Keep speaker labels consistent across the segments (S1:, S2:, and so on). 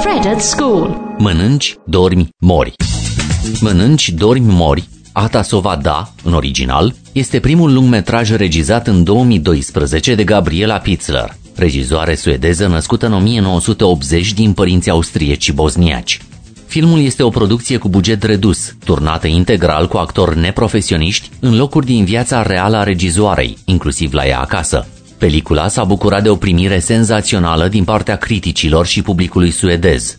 S1: Fred at school.
S2: Mănânci, dormi, mori. Mănânci, dormi, mori, Ata Sovada, în original, este primul lungmetraj regizat în 2012 de Gabriela Pitzler, regizoare suedeză născută în 1980 din părinți austrieci și bosniaci. Filmul este o producție cu buget redus, turnată integral cu actori neprofesioniști în locuri din viața reală a regizoarei, inclusiv la ea acasă. Pelicula s-a bucurat de o primire senzațională din partea criticilor și publicului suedez.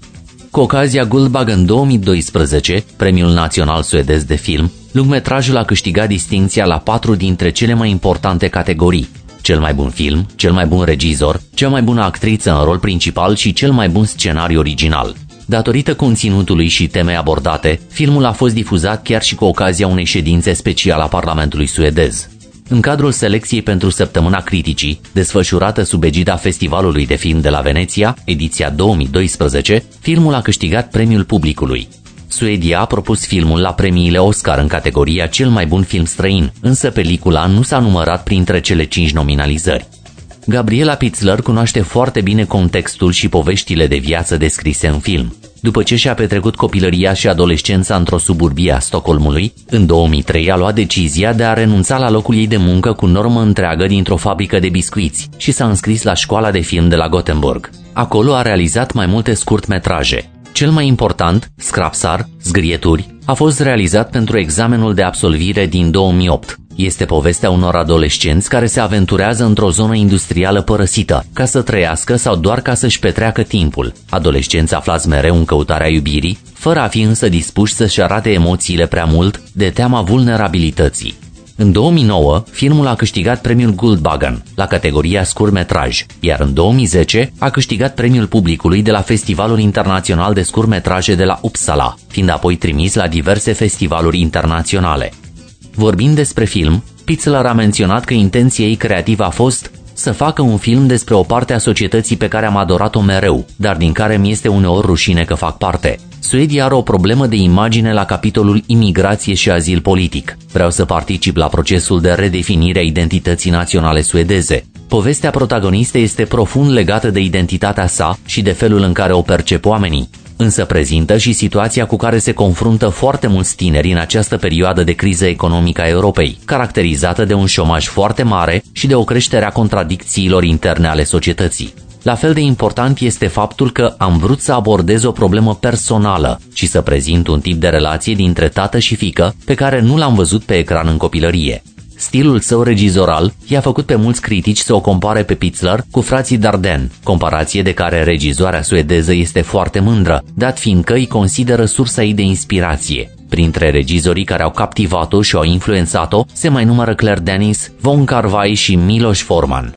S2: Cu ocazia Guldbag în 2012, premiul național suedez de film, lungmetrajul a câștigat distinția la patru dintre cele mai importante categorii, cel mai bun film, cel mai bun regizor, cea mai bună actriță în rol principal și cel mai bun scenariu original. Datorită conținutului și temei abordate, filmul a fost difuzat chiar și cu ocazia unei ședințe speciale a Parlamentului suedez. În cadrul selecției pentru Săptămâna Criticii, desfășurată sub egida Festivalului de Film de la Veneția, ediția 2012, filmul a câștigat premiul publicului. Suedia a propus filmul la premiile Oscar în categoria cel mai bun film străin, însă pelicula nu s-a numărat printre cele cinci nominalizări. Gabriela Pitzler cunoaște foarte bine contextul și poveștile de viață descrise în film. După ce și-a petrecut copilăria și adolescența într-o suburbie a Stockholmului, în 2003 a luat decizia de a renunța la locul ei de muncă cu normă întreagă dintr-o fabrică de biscuiți și s-a înscris la școala de film de la Gothenburg. Acolo a realizat mai multe scurtmetraje. Cel mai important, Scrapsar, Zgrieturi, a fost realizat pentru examenul de absolvire din 2008. Este povestea unor adolescenți care se aventurează într-o zonă industrială părăsită, ca să trăiască sau doar ca să-și petreacă timpul. Adolescenți aflați mereu în căutarea iubirii, fără a fi însă dispuși să-și arate emoțiile prea mult de teama vulnerabilității. În 2009, filmul a câștigat premiul Guldbaggen la categoria scurmetraj, iar în 2010 a câștigat premiul publicului de la Festivalul Internațional de Scurmetraje de la Uppsala, fiind apoi trimis la diverse festivaluri internaționale. Vorbind despre film, Pitzler a menționat că intenția ei creativă a fost să facă un film despre o parte a societății pe care am adorat-o mereu, dar din care mi este uneori rușine că fac parte. Suedia are o problemă de imagine la capitolul imigrație și azil politic. Vreau să particip la procesul de redefinire a identității naționale suedeze. Povestea protagonistei este profund legată de identitatea sa și de felul în care o percep oamenii însă prezintă și situația cu care se confruntă foarte mulți tineri în această perioadă de criză economică a Europei, caracterizată de un șomaj foarte mare și de o creștere a contradicțiilor interne ale societății. La fel de important este faptul că am vrut să abordez o problemă personală și să prezint un tip de relație dintre tată și fică pe care nu l-am văzut pe ecran în copilărie. Stilul său regizoral i-a făcut pe mulți critici să o compare pe Pitzler cu frații Darden, comparație de care regizoarea suedeză este foarte mândră, dat fiindcă îi consideră sursa ei de inspirație. Printre regizorii care au captivat-o și au influențat-o se mai numără Claire Denis, Von Carvai și Miloš Forman.